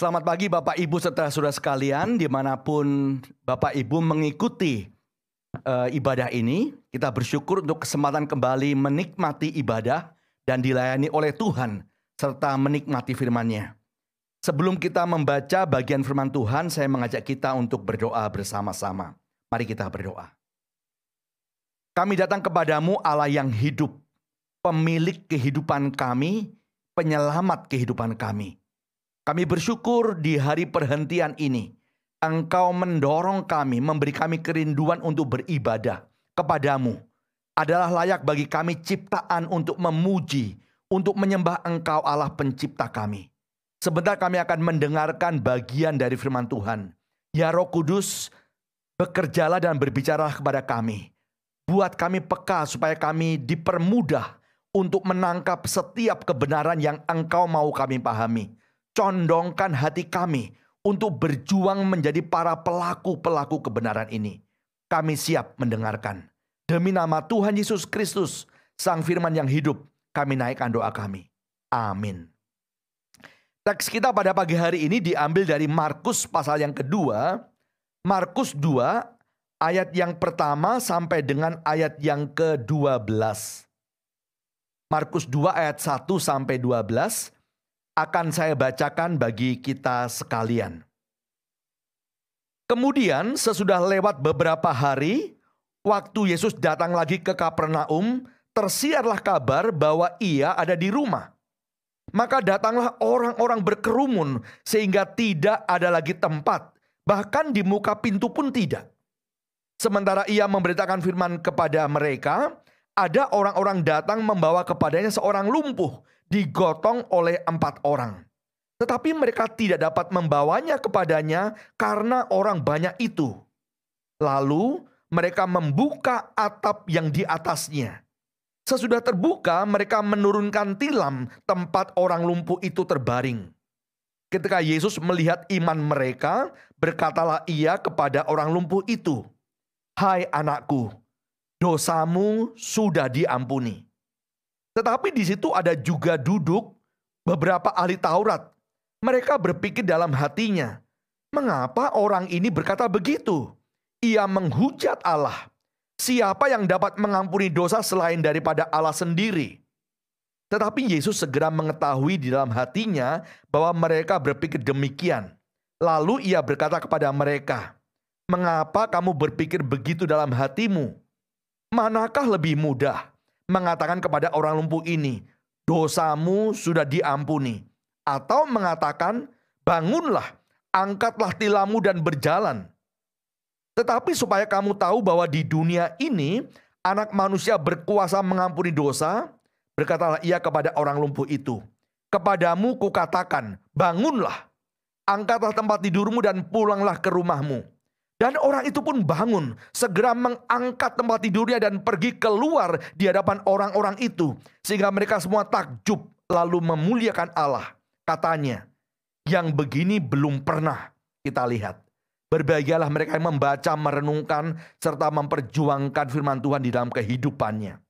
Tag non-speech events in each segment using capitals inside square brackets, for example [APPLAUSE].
Selamat pagi Bapak Ibu serta saudara sekalian di mana pun Bapak Ibu mengikuti uh, ibadah ini. Kita bersyukur untuk kesempatan kembali menikmati ibadah dan dilayani oleh Tuhan serta menikmati firman-Nya. Sebelum kita membaca bagian firman Tuhan, saya mengajak kita untuk berdoa bersama-sama. Mari kita berdoa. Kami datang kepadamu Allah yang hidup, pemilik kehidupan kami, penyelamat kehidupan kami. Kami bersyukur di hari perhentian ini, Engkau mendorong kami, memberi kami kerinduan untuk beribadah kepadamu. Adalah layak bagi kami ciptaan untuk memuji, untuk menyembah Engkau Allah pencipta kami. Sebentar kami akan mendengarkan bagian dari firman Tuhan. Ya Roh Kudus, bekerjalah dan berbicaralah kepada kami. Buat kami peka supaya kami dipermudah untuk menangkap setiap kebenaran yang Engkau mau kami pahami condongkan hati kami untuk berjuang menjadi para pelaku-pelaku kebenaran ini. Kami siap mendengarkan. Demi nama Tuhan Yesus Kristus, Sang Firman yang hidup, kami naikkan doa kami. Amin. Teks kita pada pagi hari ini diambil dari Markus pasal yang kedua, Markus 2 ayat yang pertama sampai dengan ayat yang ke-12. Markus 2 ayat 1 sampai 12 akan saya bacakan bagi kita sekalian. Kemudian sesudah lewat beberapa hari, waktu Yesus datang lagi ke Kapernaum, tersiarlah kabar bahwa ia ada di rumah. Maka datanglah orang-orang berkerumun sehingga tidak ada lagi tempat, bahkan di muka pintu pun tidak. Sementara ia memberitakan firman kepada mereka, ada orang-orang datang membawa kepadanya seorang lumpuh digotong oleh empat orang. Tetapi mereka tidak dapat membawanya kepadanya karena orang banyak itu. Lalu mereka membuka atap yang di atasnya. Sesudah terbuka, mereka menurunkan tilam tempat orang lumpuh itu terbaring. Ketika Yesus melihat iman mereka, berkatalah ia kepada orang lumpuh itu, "Hai anakku, dosamu sudah diampuni." Tetapi di situ ada juga duduk beberapa ahli Taurat. Mereka berpikir dalam hatinya, mengapa orang ini berkata begitu? Ia menghujat Allah. Siapa yang dapat mengampuni dosa selain daripada Allah sendiri? Tetapi Yesus segera mengetahui di dalam hatinya bahwa mereka berpikir demikian. Lalu ia berkata kepada mereka, "Mengapa kamu berpikir begitu dalam hatimu? Manakah lebih mudah mengatakan kepada orang lumpuh ini, dosamu sudah diampuni. Atau mengatakan, bangunlah, angkatlah tilammu dan berjalan. Tetapi supaya kamu tahu bahwa di dunia ini anak manusia berkuasa mengampuni dosa, berkatalah ia kepada orang lumpuh itu, kepadamu kukatakan, bangunlah, angkatlah tempat tidurmu dan pulanglah ke rumahmu. Dan orang itu pun bangun, segera mengangkat tempat tidurnya dan pergi keluar di hadapan orang-orang itu. Sehingga mereka semua takjub lalu memuliakan Allah. Katanya, yang begini belum pernah kita lihat. Berbahagialah mereka yang membaca, merenungkan, serta memperjuangkan firman Tuhan di dalam kehidupannya.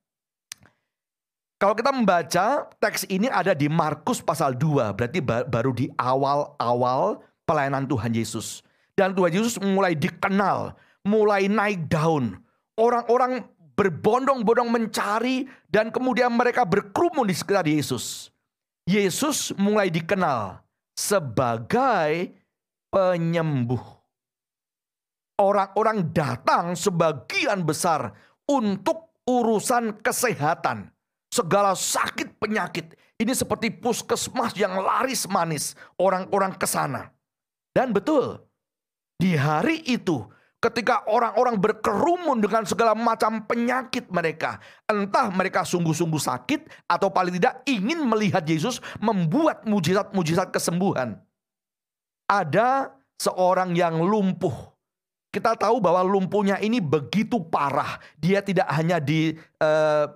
Kalau kita membaca teks ini ada di Markus pasal 2, berarti baru di awal-awal pelayanan Tuhan Yesus. Dan Tuhan Yesus mulai dikenal, mulai naik daun. Orang-orang berbondong-bondong mencari dan kemudian mereka berkerumun di sekitar Yesus. Yesus mulai dikenal sebagai penyembuh. Orang-orang datang sebagian besar untuk urusan kesehatan. Segala sakit penyakit. Ini seperti puskesmas yang laris manis. Orang-orang ke sana. Dan betul, di hari itu, ketika orang-orang berkerumun dengan segala macam penyakit mereka, entah mereka sungguh-sungguh sakit atau paling tidak ingin melihat Yesus membuat mujizat-mujizat kesembuhan. Ada seorang yang lumpuh. Kita tahu bahwa lumpuhnya ini begitu parah. Dia tidak hanya di uh,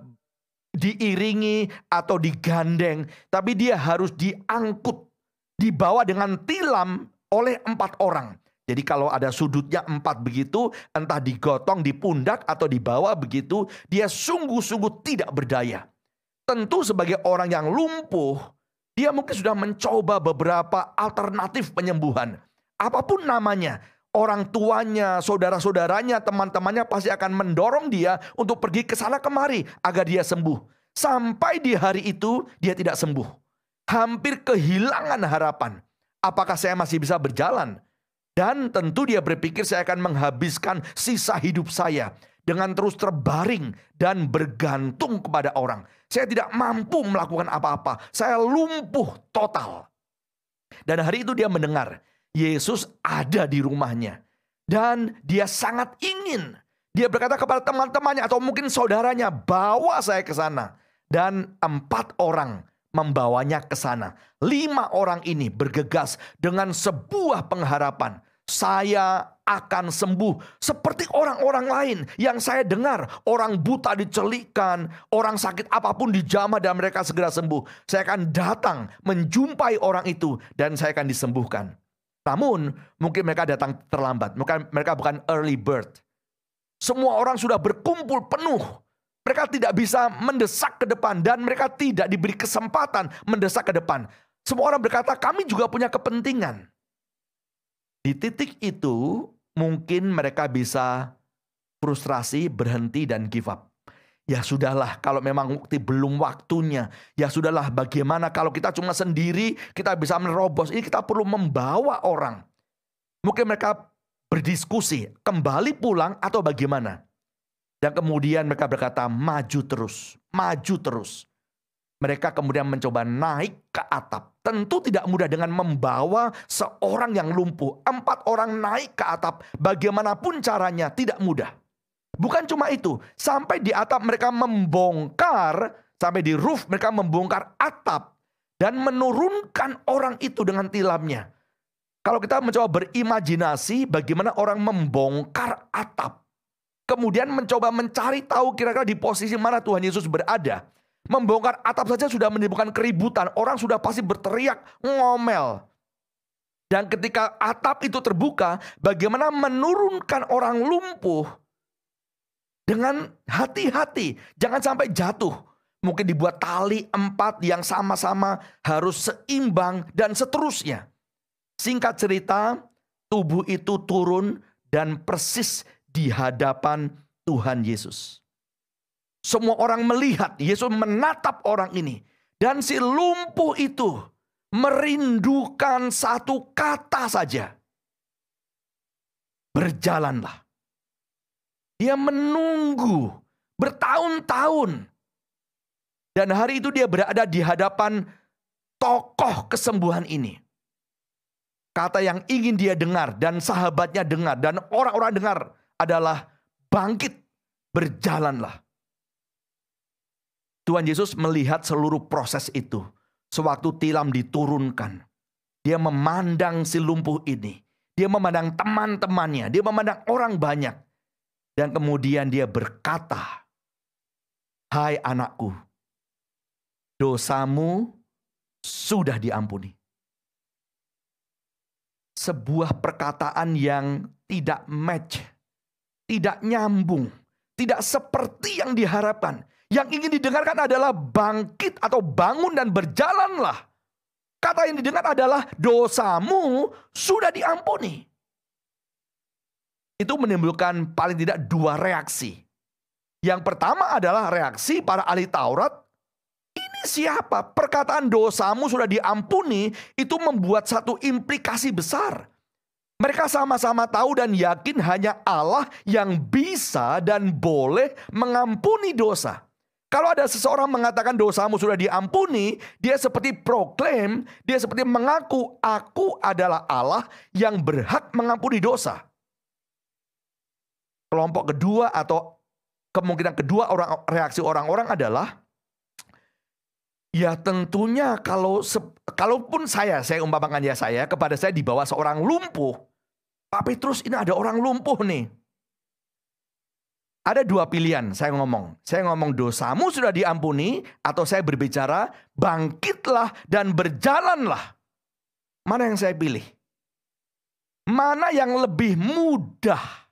diiringi atau digandeng, tapi dia harus diangkut, dibawa dengan tilam oleh empat orang. Jadi kalau ada sudutnya empat begitu, entah digotong di pundak atau di bawah begitu, dia sungguh-sungguh tidak berdaya. Tentu sebagai orang yang lumpuh, Dia mungkin sudah mencoba beberapa alternatif penyembuhan. Apa pun namanya, orang tuanya, saudara-saudaranya, teman-temannya pasti akan mendorong dia untuk pergi ke sana kemari agar dia sembuh. Sampai di hari itu dia tidak sembuh. Hampir kehilangan harapan. Apakah saya masih bisa berjalan? Dan tentu dia berpikir saya akan menghabiskan sisa hidup saya dengan terus terbaring dan bergantung kepada orang. Saya tidak mampu melakukan apa-apa. Saya lumpuh total. Dan hari itu dia mendengar Yesus ada di rumahnya. Dan dia sangat ingin. Dia berkata kepada teman-temannya atau mungkin saudaranya, bawa saya ke sana. Dan empat orang membawanya ke sana. Lima orang ini bergegas dengan sebuah pengharapan. Saya akan sembuh seperti orang-orang lain yang saya dengar orang buta dicelikkan, orang sakit apa pun dijamah dan mereka segera sembuh. Saya akan datang menjumpai orang itu dan saya akan disembuhkan. Namun mungkin mereka datang terlambat, mungkin mereka bukan early bird. Semua orang sudah berkumpul penuh. Mereka tidak bisa mendesak ke depan dan mereka tidak diberi kesempatan mendesak ke depan. Semua orang berkata, kami juga punya kepentingan. Di titik itu, mungkin mereka bisa frustrasi, berhenti, dan give up. Ya sudahlah, kalau memang waktu belum waktunya. Ya sudahlah, bagaimana kalau kita cuma sendiri, kita bisa menerobos. Ini kita perlu membawa orang. Mungkin mereka berdiskusi, kembali pulang atau bagaimana. Dan kemudian mereka berkata, maju terus, maju terus. Mereka kemudian mencoba naik ke atap. Tentu tidak mudah dengan membawa seorang yang lumpuh. Empat orang naik ke atap, bagaimanapun caranya tidak mudah. Bukan cuma itu, sampai di atap mereka membongkar, sampai di roof mereka membongkar atap dan menurunkan orang itu dengan tilamnya. Kalau kita mencoba berimajinasi bagaimana orang membongkar atap. Kemudian mencoba mencari tahu kira-kira di posisi mana Tuhan Yesus berada. Membongkar atap saja sudah menimbulkan keributan. Orang sudah pasti berteriak, ngomel. Dan ketika atap itu terbuka, bagaimana menurunkan orang lumpuh dengan hati-hati. Jangan sampai jatuh. Mungkin dibuat tali empat yang sama-sama harus seimbang dan seterusnya. Singkat cerita, tubuh itu turun dan persis di hadapan Tuhan Yesus. Semua orang melihat Yesus menatap orang ini. Dan si lumpuh itu merindukan satu kata saja. Berjalanlah. Dia menunggu bertahun-tahun. Dan hari itu dia berada di hadapan tokoh kesembuhan ini. Kata yang ingin dia dengar dan sahabatnya dengar dan orang-orang dengar adalah bangkit, berjalanlah. Tuhan Yesus melihat seluruh proses itu. Sewaktu tilam diturunkan. Dia memandang si lumpuh ini. Dia memandang teman-temannya. Dia memandang orang banyak. Dan kemudian dia berkata, Hai anakku, dosamu sudah diampuni. Sebuah perkataan yang tidak match, tidak nyambung, tidak seperti yang diharapkan. Yang ingin didengarkan adalah bangkit atau bangun dan berjalanlah. Kata yang didengar adalah dosamu sudah diampuni itu menimbulkan paling tidak dua reaksi. Yang pertama adalah reaksi para ahli Taurat. Ini siapa? Perkataan dosamu sudah diampuni itu membuat satu implikasi besar. Mereka sama-sama tahu dan yakin hanya Allah yang bisa dan boleh mengampuni dosa. Kalau ada seseorang mengatakan dosamu sudah diampuni, dia seperti proklaim, dia seperti mengaku, aku adalah Allah yang berhak mengampuni dosa. Kelompok kedua atau kemungkinan kedua orang reaksi orang-orang adalah ya tentunya kalau kalaupun saya saya umpamakan ya saya kepada saya dibawa seorang lumpuh. Pak Petrus ini ada orang lumpuh nih ada dua pilihan saya ngomong. Saya ngomong dosamu sudah diampuni atau saya berbicara bangkitlah dan berjalanlah. Mana yang saya pilih? Mana yang lebih mudah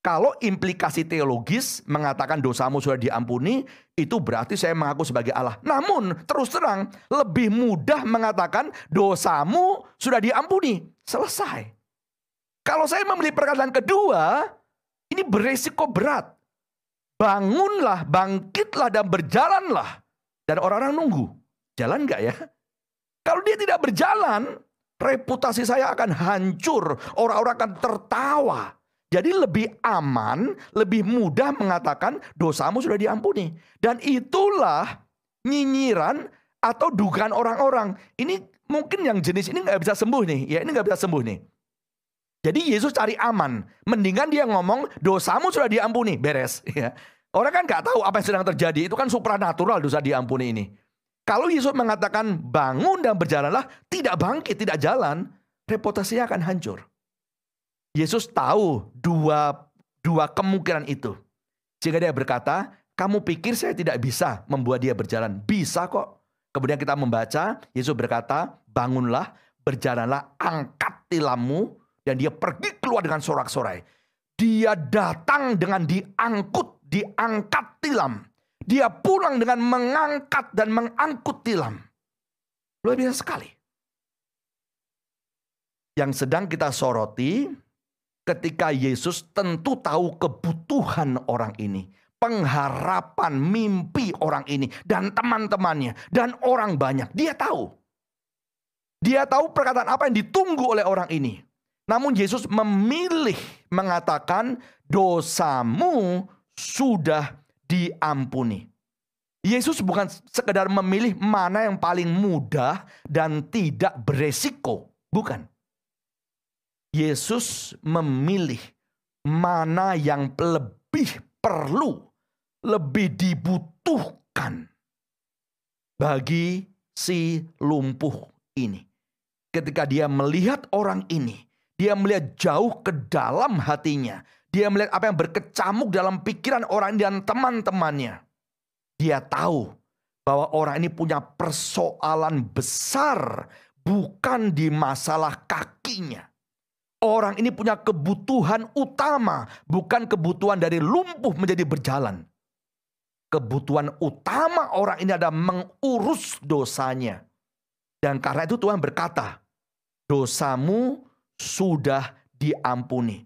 Kalau implikasi teologis mengatakan dosamu sudah diampuni, itu berarti saya mengaku sebagai Allah. Namun terus terang lebih mudah mengatakan dosamu sudah diampuni. Selesai. Kalau saya memilih perkataan kedua, ini beresiko berat. Bangunlah, bangkitlah dan berjalanlah. Dan orang-orang nunggu. Jalan nggak ya? Kalau dia tidak berjalan, reputasi saya akan hancur. Orang-orang akan tertawa. Jadi lebih aman, lebih mudah mengatakan dosamu sudah diampuni. Dan itulah nyinyiran atau dugaan orang-orang. Ini mungkin yang jenis ini nggak bisa sembuh nih. Ya ini nggak bisa sembuh nih. Jadi Yesus cari aman. Mendingan dia ngomong dosamu sudah diampuni. Beres. [LAUGHS] Ya. Orang kan nggak tahu apa yang sedang terjadi. Itu kan supranatural dosa diampuni ini. Kalau Yesus mengatakan bangun dan berjalanlah, tidak bangkit, tidak jalan, reputasinya akan hancur. Yesus tahu dua dua kemungkinan itu. Jika dia berkata, kamu pikir saya tidak bisa membuat dia berjalan? Bisa kok. Kemudian kita membaca, Yesus berkata, bangunlah, berjalanlah, angkat tilammu, dan dia pergi keluar dengan sorak-sorai. Dia datang dengan diangkut, diangkat tilam. Dia pulang dengan mengangkat dan mengangkut tilam. Luar biasa sekali. Yang sedang kita soroti, ketika Yesus tentu tahu kebutuhan orang ini, pengharapan, mimpi orang ini, dan teman-temannya, dan orang banyak. Dia tahu. Dia tahu perkataan apa yang ditunggu oleh orang ini. Namun Yesus memilih mengatakan dosamu sudah diampuni. Yesus bukan sekedar memilih mana yang paling mudah dan tidak beresiko. Bukan. Yesus memilih mana yang lebih perlu, lebih dibutuhkan bagi si lumpuh ini. Ketika dia melihat orang ini, dia melihat jauh ke dalam hatinya. Dia melihat apa yang berkecamuk dalam pikiran orang dan teman-temannya. Dia tahu bahwa orang ini punya persoalan besar, bukan di masalah kakinya Orang ini punya kebutuhan utama, bukan kebutuhan dari lumpuh menjadi berjalan. Kebutuhan utama orang ini adalah mengurus dosanya. Dan karena itu Tuhan berkata, dosamu sudah diampuni.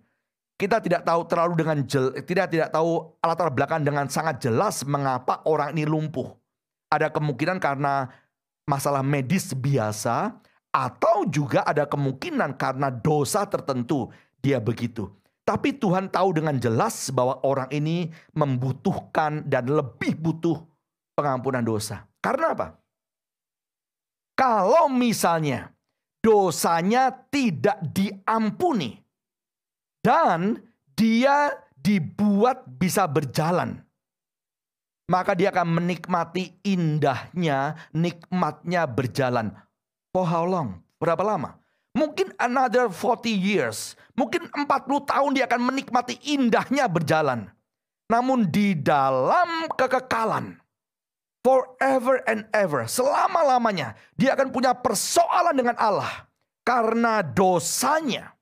Kita tidak tahu terlalu dengan jel, tidak tidak tahu latar belakang dengan sangat jelas mengapa orang ini lumpuh. Ada kemungkinan karena masalah medis biasa, atau juga ada kemungkinan karena dosa tertentu dia begitu. Tapi Tuhan tahu dengan jelas bahwa orang ini membutuhkan dan lebih butuh pengampunan dosa. Karena apa? Kalau misalnya dosanya tidak diampuni dan dia dibuat bisa berjalan, maka dia akan menikmati indahnya, nikmatnya berjalan. For how long? Berapa lama? Mungkin another 40 years. Mungkin 40 tahun dia akan menikmati indahnya berjalan. Namun di dalam kekekalan. Forever and ever. Selama-lamanya. Dia akan punya persoalan dengan Allah. Karena dosanya.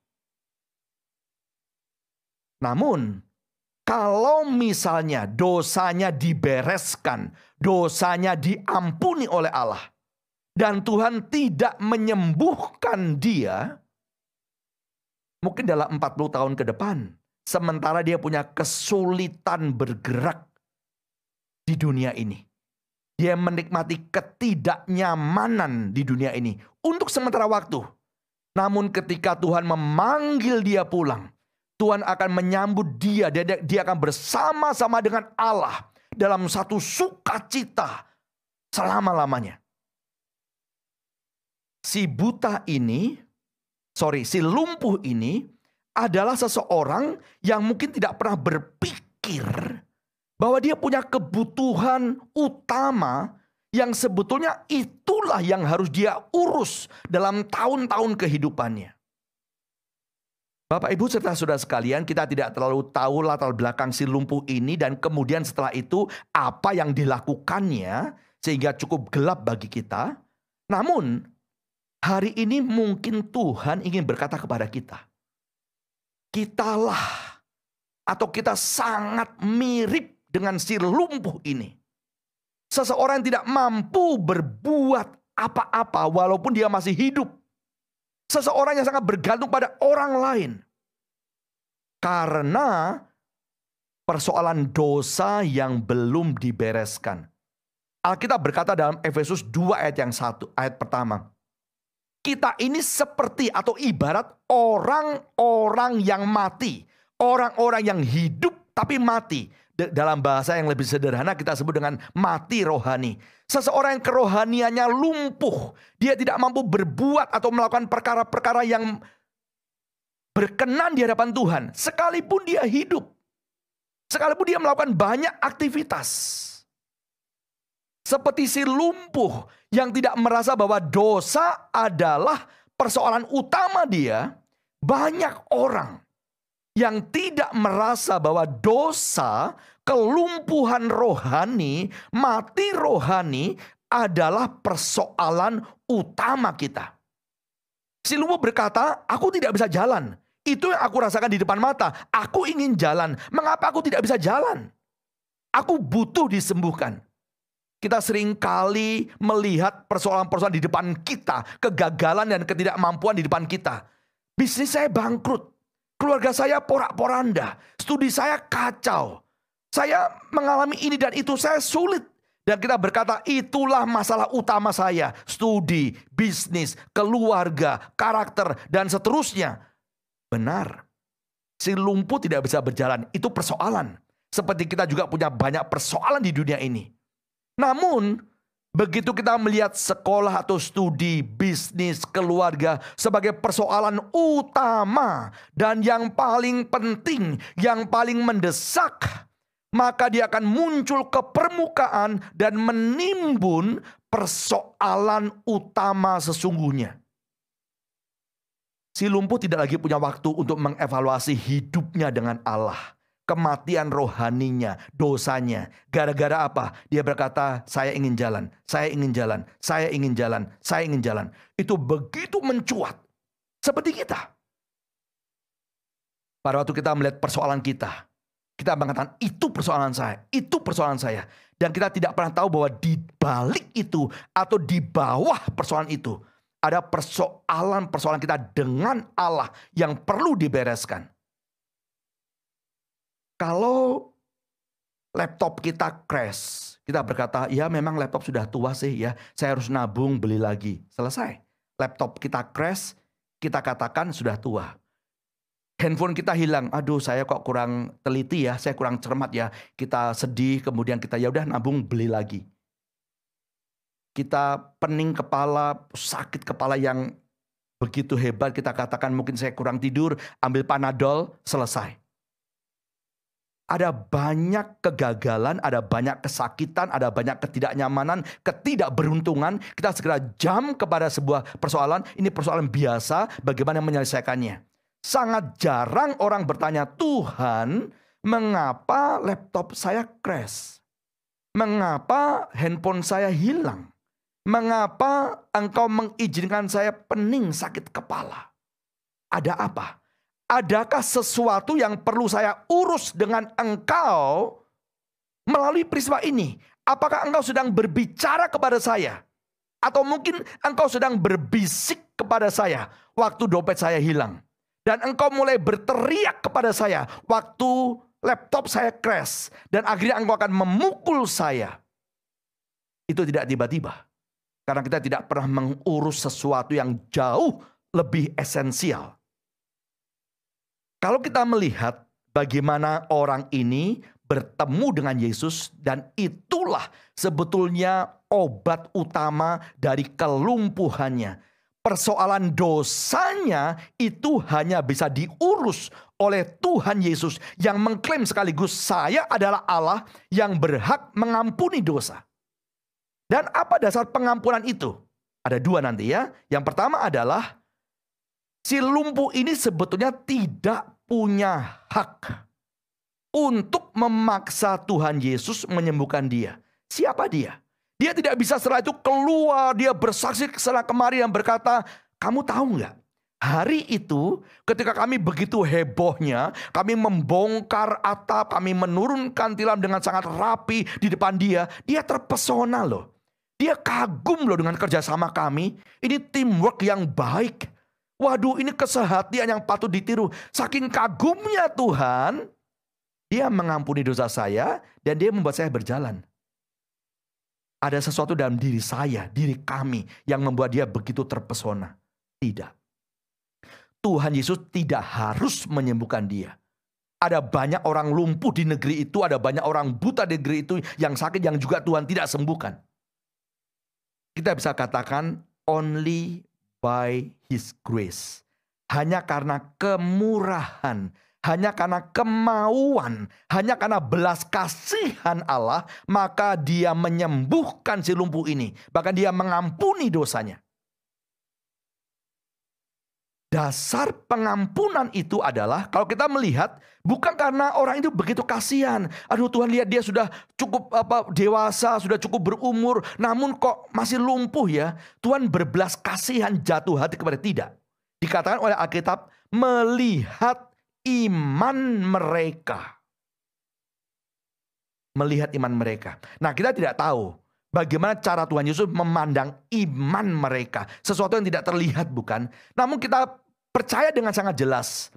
Namun kalau misalnya dosanya dibereskan, dosanya diampuni oleh Allah, dan Tuhan tidak menyembuhkan dia, mungkin dalam 40 tahun ke depan, sementara dia punya kesulitan bergerak di dunia ini. Dia menikmati ketidaknyamanan di dunia ini untuk sementara waktu. Namun ketika Tuhan memanggil dia pulang, Tuhan akan menyambut dia, dia, dia akan bersama-sama dengan Allah dalam satu sukacita selama-lamanya si buta ini, sorry, si lumpuh ini adalah seseorang yang mungkin tidak pernah berpikir bahwa dia punya kebutuhan utama yang sebetulnya itulah yang harus dia urus dalam tahun-tahun kehidupannya. Bapak Ibu serta saudara sekalian, kita tidak terlalu tahu latar belakang si lumpuh ini dan kemudian setelah itu apa yang dilakukannya sehingga cukup gelap bagi kita. Namun Hari ini mungkin Tuhan ingin berkata kepada kita. Kitalah atau kita sangat mirip dengan si lumpuh ini. Seseorang yang tidak mampu berbuat apa-apa walaupun dia masih hidup. Seseorang yang sangat bergantung pada orang lain. Karena persoalan dosa yang belum dibereskan. Alkitab berkata dalam Efesus 2 ayat yang satu, ayat pertama. Kita ini seperti atau ibarat orang-orang yang mati. Orang-orang yang hidup tapi mati dalam bahasa yang lebih sederhana kita sebut dengan mati rohani. Seseorang yang kerohaniannya lumpuh, dia tidak mampu berbuat atau melakukan perkara-perkara yang berkenan di hadapan Tuhan, sekalipun dia hidup. Sekalipun dia melakukan banyak aktivitas. Seperti si lumpuh yang tidak merasa bahwa dosa adalah persoalan utama dia, banyak orang yang tidak merasa bahwa dosa, kelumpuhan rohani, mati rohani adalah persoalan utama kita. Si lumpuh berkata, aku tidak bisa jalan. Itu yang aku rasakan di depan mata. Aku ingin jalan. Mengapa aku tidak bisa jalan? Aku butuh disembuhkan. Kita sering kali melihat persoalan-persoalan di depan kita. Kegagalan dan ketidakmampuan di depan kita. Bisnis saya bangkrut. Keluarga saya porak-poranda. Studi saya kacau. Saya mengalami ini dan itu. Saya sulit. Dan kita berkata itulah masalah utama saya. Studi, bisnis, keluarga, karakter, dan seterusnya. Benar. Si lumpuh tidak bisa berjalan. Itu persoalan. Seperti kita juga punya banyak persoalan di dunia ini. Namun Begitu kita melihat sekolah atau studi, bisnis, keluarga sebagai persoalan utama dan yang paling penting, yang paling mendesak, maka dia akan muncul ke permukaan dan menimbun persoalan utama sesungguhnya. Si lumpuh tidak lagi punya waktu untuk mengevaluasi hidupnya dengan Allah kematian rohaninya, dosanya. Gara-gara apa? Dia berkata, saya ingin jalan, saya ingin jalan, saya ingin jalan, saya ingin jalan. Itu begitu mencuat. Seperti kita. Pada waktu kita melihat persoalan kita, kita mengatakan itu persoalan saya, itu persoalan saya. Dan kita tidak pernah tahu bahwa di balik itu atau di bawah persoalan itu ada persoalan-persoalan kita dengan Allah yang perlu dibereskan. Kalau laptop kita crash, kita berkata, ya memang laptop sudah tua sih ya, saya harus nabung beli lagi. Selesai. Laptop kita crash, kita katakan sudah tua. Handphone kita hilang, aduh saya kok kurang teliti ya, saya kurang cermat ya. Kita sedih, kemudian kita ya udah nabung beli lagi. Kita pening kepala, sakit kepala yang begitu hebat, kita katakan mungkin saya kurang tidur, ambil panadol, selesai ada banyak kegagalan, ada banyak kesakitan, ada banyak ketidaknyamanan, ketidakberuntungan. Kita segera jam kepada sebuah persoalan. Ini persoalan biasa, bagaimana menyelesaikannya. Sangat jarang orang bertanya, Tuhan, mengapa laptop saya crash? Mengapa handphone saya hilang? Mengapa engkau mengizinkan saya pening sakit kepala? Ada apa? adakah sesuatu yang perlu saya urus dengan engkau melalui peristiwa ini? Apakah engkau sedang berbicara kepada saya? Atau mungkin engkau sedang berbisik kepada saya waktu dompet saya hilang. Dan engkau mulai berteriak kepada saya waktu laptop saya crash. Dan akhirnya engkau akan memukul saya. Itu tidak tiba-tiba. Karena kita tidak pernah mengurus sesuatu yang jauh lebih esensial. Kalau kita melihat bagaimana orang ini bertemu dengan Yesus dan itulah sebetulnya obat utama dari kelumpuhannya. Persoalan dosanya itu hanya bisa diurus oleh Tuhan Yesus yang mengklaim sekaligus saya adalah Allah yang berhak mengampuni dosa. Dan apa dasar pengampunan itu? Ada dua nanti ya. Yang pertama adalah si lumpuh ini sebetulnya tidak punya hak untuk memaksa Tuhan Yesus menyembuhkan dia. Siapa dia? Dia tidak bisa setelah itu keluar, dia bersaksi sana kemari yang berkata, kamu tahu nggak? Hari itu ketika kami begitu hebohnya, kami membongkar atap, kami menurunkan tilam dengan sangat rapi di depan dia. Dia terpesona loh. Dia kagum loh dengan kerjasama kami. Ini teamwork yang baik. Waduh ini kesehatian yang patut ditiru. Saking kagumnya Tuhan, dia mengampuni dosa saya dan dia membuat saya berjalan. Ada sesuatu dalam diri saya, diri kami yang membuat dia begitu terpesona. Tidak. Tuhan Yesus tidak harus menyembuhkan dia. Ada banyak orang lumpuh di negeri itu, ada banyak orang buta di negeri itu yang sakit yang juga Tuhan tidak sembuhkan. Kita bisa katakan only by his grace. Hanya karena kemurahan, hanya karena kemauan, hanya karena belas kasihan Allah, maka dia menyembuhkan si lumpuh ini. Bahkan dia mengampuni dosanya. Dasar pengampunan itu adalah kalau kita melihat bukan karena orang itu begitu kasihan. Aduh Tuhan lihat dia sudah cukup apa dewasa, sudah cukup berumur, namun kok masih lumpuh ya. Tuhan berbelas kasihan jatuh hati kepada tidak. Dikatakan oleh Alkitab melihat iman mereka. Melihat iman mereka. Nah, kita tidak tahu Bagaimana cara Tuhan Yesus memandang iman mereka. Sesuatu yang tidak terlihat bukan. Namun kita percaya dengan sangat jelas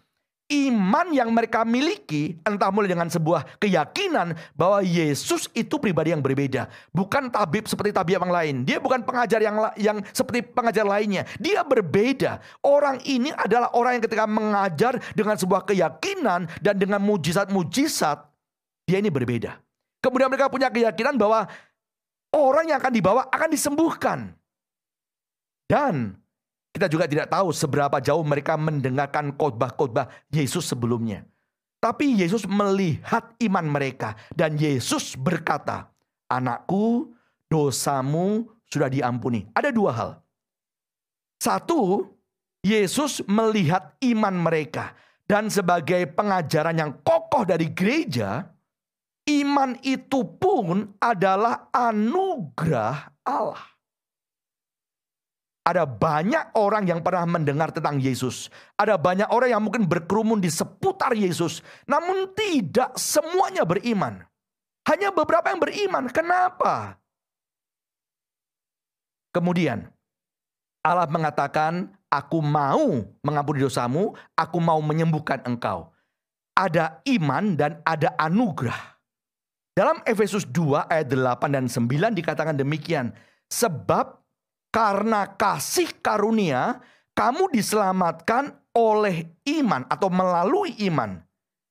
iman yang mereka miliki entah mulai dengan sebuah keyakinan bahwa Yesus itu pribadi yang berbeda. Bukan tabib seperti tabib yang lain. Dia bukan pengajar yang yang seperti pengajar lainnya. Dia berbeda. Orang ini adalah orang yang ketika mengajar dengan sebuah keyakinan dan dengan mujizat-mujizat dia ini berbeda. Kemudian mereka punya keyakinan bahwa orang yang akan dibawa akan disembuhkan. Dan kita juga tidak tahu seberapa jauh mereka mendengarkan khotbah-khotbah Yesus sebelumnya. Tapi Yesus melihat iman mereka dan Yesus berkata, "Anakku, dosamu sudah diampuni." Ada dua hal. Satu, Yesus melihat iman mereka dan sebagai pengajaran yang kokoh dari gereja, iman itu pun adalah anugerah Allah. Ada banyak orang yang pernah mendengar tentang Yesus. Ada banyak orang yang mungkin berkerumun di seputar Yesus. Namun tidak semuanya beriman. Hanya beberapa yang beriman. Kenapa? Kemudian Allah mengatakan, aku mau mengampuni dosamu, aku mau menyembuhkan engkau. Ada iman dan ada anugerah. Dalam Efesus 2 ayat 8 dan 9 dikatakan demikian. Sebab karena kasih karunia, kamu diselamatkan oleh iman atau melalui iman.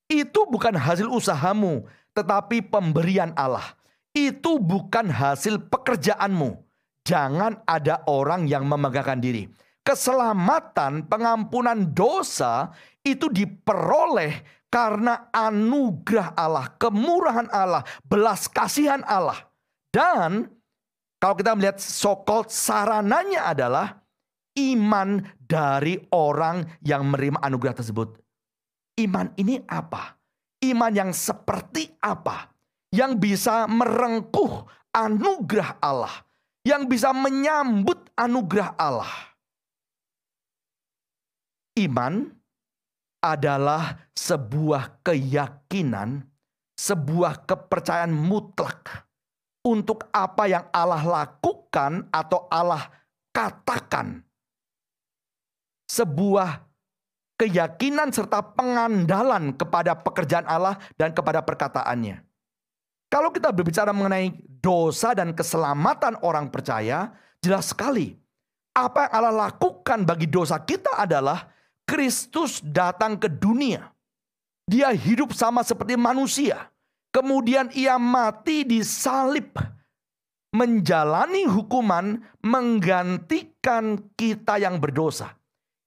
Itu bukan hasil usahamu, tetapi pemberian Allah. Itu bukan hasil pekerjaanmu. Jangan ada orang yang memegahkan diri. Keselamatan, pengampunan dosa itu diperoleh karena anugerah Allah, kemurahan Allah, belas kasihan Allah. Dan kalau kita melihat sokol sarananya adalah iman dari orang yang menerima anugerah tersebut. Iman ini apa? Iman yang seperti apa? Yang bisa merengkuh anugerah Allah. Yang bisa menyambut anugerah Allah. Iman adalah sebuah keyakinan, sebuah kepercayaan mutlak untuk apa yang Allah lakukan atau Allah katakan. Sebuah keyakinan serta pengandalan kepada pekerjaan Allah dan kepada perkataannya. Kalau kita berbicara mengenai dosa dan keselamatan orang percaya, jelas sekali apa yang Allah lakukan bagi dosa kita adalah Kristus datang ke dunia. Dia hidup sama seperti manusia. Kemudian ia mati di salib. Menjalani hukuman menggantikan kita yang berdosa.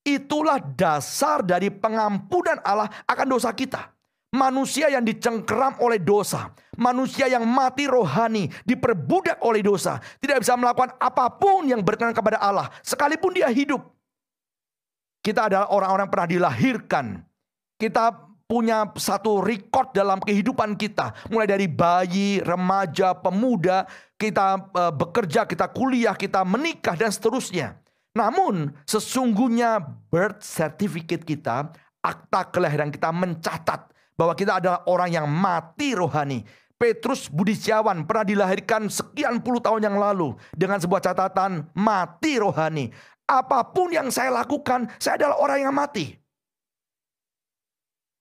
Itulah dasar dari pengampunan Allah akan dosa kita. Manusia yang dicengkeram oleh dosa. Manusia yang mati rohani. Diperbudak oleh dosa. Tidak bisa melakukan apa pun yang berkenan kepada Allah. Sekalipun dia hidup. Kita adalah orang-orang pernah dilahirkan. Kita punya satu record dalam kehidupan kita. Mulai dari bayi, remaja, pemuda, kita uh, bekerja, kita kuliah, kita menikah dan seterusnya. Namun sesungguhnya birth certificate kita, akta kelahiran kita mencatat bahwa kita adalah orang yang mati rohani. Petrus Budi Setiawan pernah dilahirkan sekian puluh tahun yang lalu dengan sebuah catatan mati rohani. Apa pun yang saya lakukan, saya adalah orang yang mati.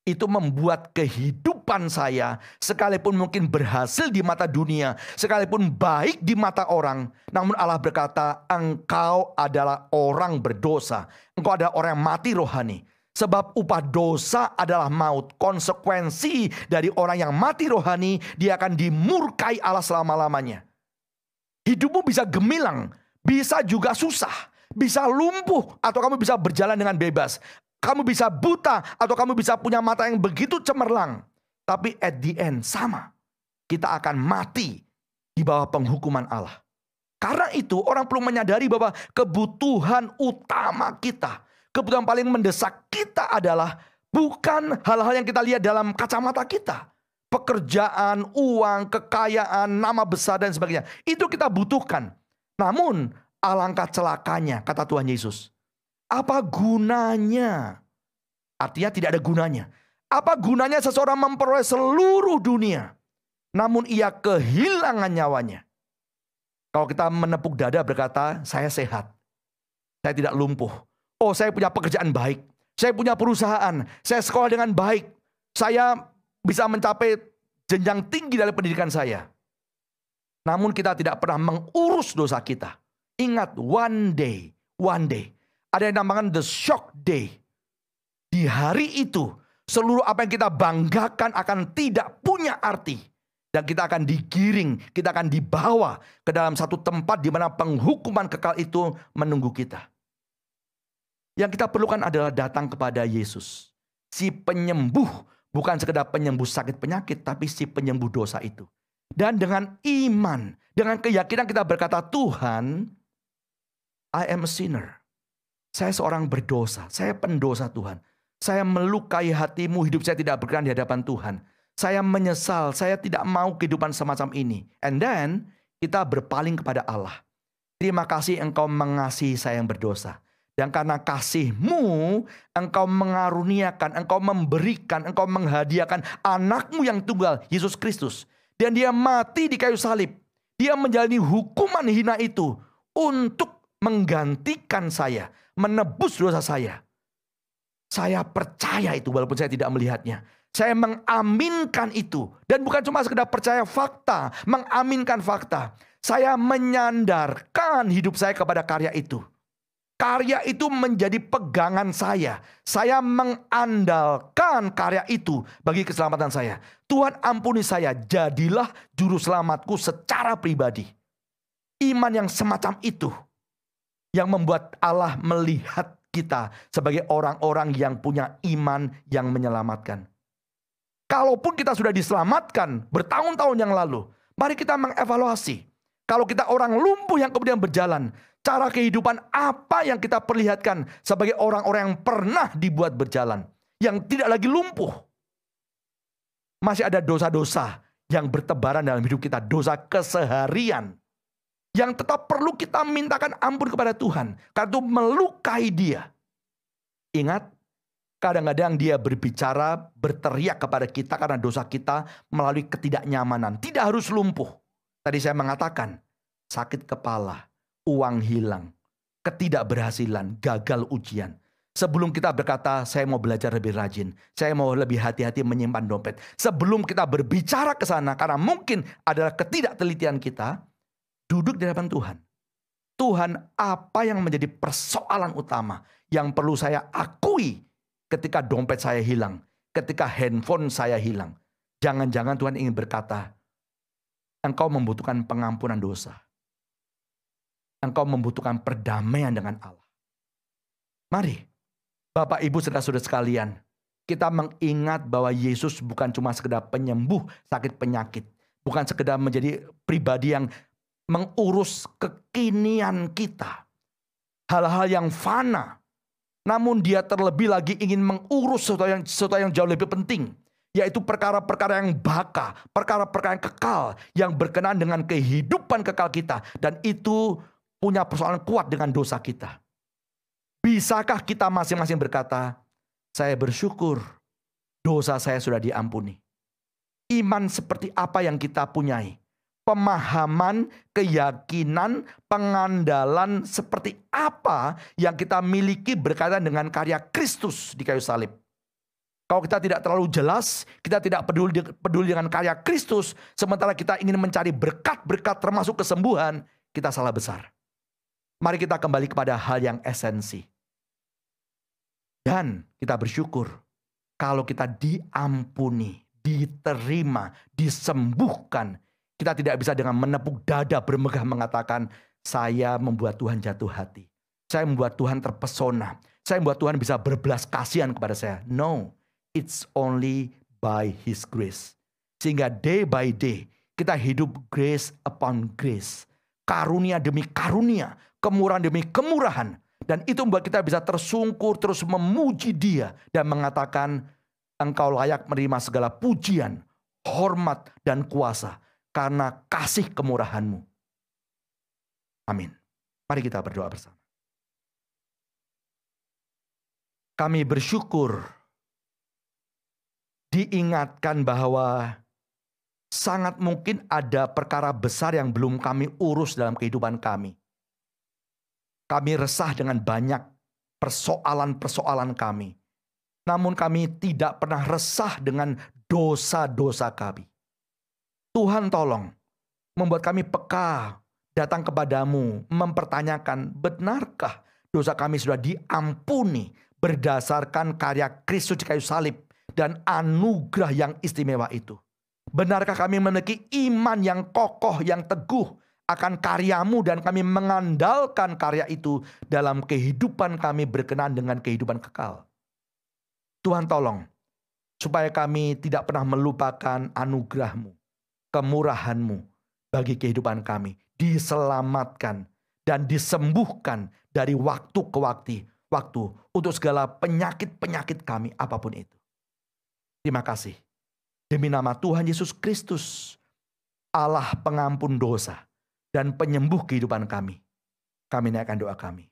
Itu membuat kehidupan saya, sekalipun mungkin berhasil di mata dunia, sekalipun baik di mata orang, namun Allah berkata, "Engkau adalah orang berdosa, engkau adalah orang yang mati rohani." Sebab upah dosa adalah maut. Konsekuensi dari orang yang mati rohani, dia akan dimurkai Allah selama-lamanya. Hidupmu bisa gemilang, bisa juga susah, bisa lumpuh, atau kamu bisa berjalan dengan bebas. Kamu bisa buta, atau kamu bisa punya mata yang begitu cemerlang. Tapi at the end sama. Kita akan mati di bawah penghukuman Allah. Karena itu orang perlu menyadari bahwa kebutuhan utama kita kebutuhan paling mendesak kita adalah bukan hal-hal yang kita lihat dalam kacamata kita. Pekerjaan, uang, kekayaan, nama besar dan sebagainya. Itu kita butuhkan. Namun alangkah celakanya kata Tuhan Yesus. Apa gunanya? Artinya tidak ada gunanya. Apa gunanya seseorang memperoleh seluruh dunia. Namun ia kehilangan nyawanya. Kalau kita menepuk dada berkata, saya sehat. Saya tidak lumpuh. Oh saya punya pekerjaan baik. Saya punya perusahaan. Saya sekolah dengan baik. Saya bisa mencapai jenjang tinggi dalam pendidikan saya. Namun kita tidak pernah mengurus dosa kita. Ingat one day, one day. Ada yang namakan the shock day. Di hari itu, seluruh apa yang kita banggakan akan tidak punya arti. Dan kita akan digiring, kita akan dibawa ke dalam satu tempat di mana penghukuman kekal itu menunggu kita. Yang kita perlukan adalah datang kepada Yesus. Si penyembuh, bukan sekedar penyembuh sakit penyakit, tapi si penyembuh dosa itu. Dan dengan iman, dengan keyakinan kita berkata, Tuhan, I am a sinner. Saya seorang berdosa, saya pendosa Tuhan. Saya melukai hatimu, hidup saya tidak berkenan di hadapan Tuhan. Saya menyesal, saya tidak mau kehidupan semacam ini. And then, kita berpaling kepada Allah. Terima kasih engkau mengasihi saya yang berdosa. Dan karena kasihmu, engkau mengaruniakan, engkau memberikan, engkau menghadiahkan anakmu yang tunggal, Yesus Kristus. Dan dia mati di kayu salib. Dia menjalani hukuman hina itu untuk menggantikan saya, menebus dosa saya. Saya percaya itu walaupun saya tidak melihatnya. Saya mengaminkan itu. Dan bukan cuma sekedar percaya fakta, mengaminkan fakta. Saya menyandarkan hidup saya kepada karya itu. Karya itu menjadi pegangan saya. Saya mengandalkan karya itu bagi keselamatan saya. Tuhan ampuni saya, jadilah juru selamatku secara pribadi. Iman yang semacam itu yang membuat Allah melihat kita sebagai orang-orang yang punya iman yang menyelamatkan. Kalaupun kita sudah diselamatkan bertahun-tahun yang lalu, mari kita mengevaluasi. Kalau kita orang lumpuh yang kemudian berjalan, cara kehidupan apa yang kita perlihatkan sebagai orang-orang yang pernah dibuat berjalan, yang tidak lagi lumpuh. Masih ada dosa-dosa yang bertebaran dalam hidup kita, dosa keseharian yang tetap perlu kita mintakan ampun kepada Tuhan karena itu melukai dia. Ingat, kadang-kadang dia berbicara, berteriak kepada kita karena dosa kita melalui ketidaknyamanan. Tidak harus lumpuh. Tadi saya mengatakan, sakit kepala, uang hilang, ketidakberhasilan, gagal ujian. Sebelum kita berkata, saya mau belajar lebih rajin, saya mau lebih hati-hati menyimpan dompet. Sebelum kita berbicara ke sana, karena mungkin adalah ketidaktelitian kita, duduk di hadapan Tuhan. Tuhan, apa yang menjadi persoalan utama yang perlu saya akui ketika dompet saya hilang, ketika handphone saya hilang. Jangan-jangan Tuhan ingin berkata, engkau membutuhkan pengampunan dosa engkau membutuhkan perdamaian dengan Allah. Mari, Bapak Ibu saudara-saudara sekalian, kita mengingat bahwa Yesus bukan cuma sekedar penyembuh sakit penyakit, bukan sekedar menjadi pribadi yang mengurus kekinian kita. Hal-hal yang fana. Namun dia terlebih lagi ingin mengurus sesuatu yang, sesuatu yang jauh lebih penting. Yaitu perkara-perkara yang baka, perkara-perkara yang kekal, yang berkenaan dengan kehidupan kekal kita. Dan itu punya persoalan kuat dengan dosa kita. Bisakah kita masing-masing berkata, saya bersyukur dosa saya sudah diampuni. Iman seperti apa yang kita punyai? Pemahaman, keyakinan, pengandalan seperti apa yang kita miliki berkaitan dengan karya Kristus di kayu salib. Kalau kita tidak terlalu jelas, kita tidak peduli, peduli dengan karya Kristus, sementara kita ingin mencari berkat-berkat termasuk kesembuhan, kita salah besar. Mari kita kembali kepada hal yang esensi. Dan kita bersyukur kalau kita diampuni, diterima, disembuhkan. Kita tidak bisa dengan menepuk dada bermegah mengatakan, saya membuat Tuhan jatuh hati. Saya membuat Tuhan terpesona. Saya membuat Tuhan bisa berbelas kasihan kepada saya. No, It's only by His grace. Sehingga day by day kita hidup grace upon grace. Karunia demi karunia, kemurahan demi kemurahan. Dan itu membuat kita bisa tersungkur terus memuji dia. Dan mengatakan engkau layak menerima segala pujian, hormat, dan kuasa. Karena kasih kemurahanmu. Amin. Mari kita berdoa bersama. Kami bersyukur diingatkan bahwa sangat mungkin ada perkara besar yang belum kami urus dalam kehidupan kami. Kami resah dengan banyak persoalan-persoalan kami. Namun kami tidak pernah resah dengan dosa-dosa kami. Tuhan tolong membuat kami peka datang kepadamu mempertanyakan benarkah dosa kami sudah diampuni berdasarkan karya Kristus di kayu salib dan anugerah yang istimewa itu. Benarkah kami memiliki iman yang kokoh, yang teguh akan karyamu dan kami mengandalkan karya itu dalam kehidupan kami berkenan dengan kehidupan kekal. Tuhan tolong, supaya kami tidak pernah melupakan anugerahmu, kemurahanmu bagi kehidupan kami. Diselamatkan dan disembuhkan dari waktu ke waktu, waktu untuk segala penyakit-penyakit kami apa pun itu. Terima kasih. Demi nama Tuhan Yesus Kristus, Allah pengampun dosa dan penyembuh kehidupan kami. Kami naikkan doa kami.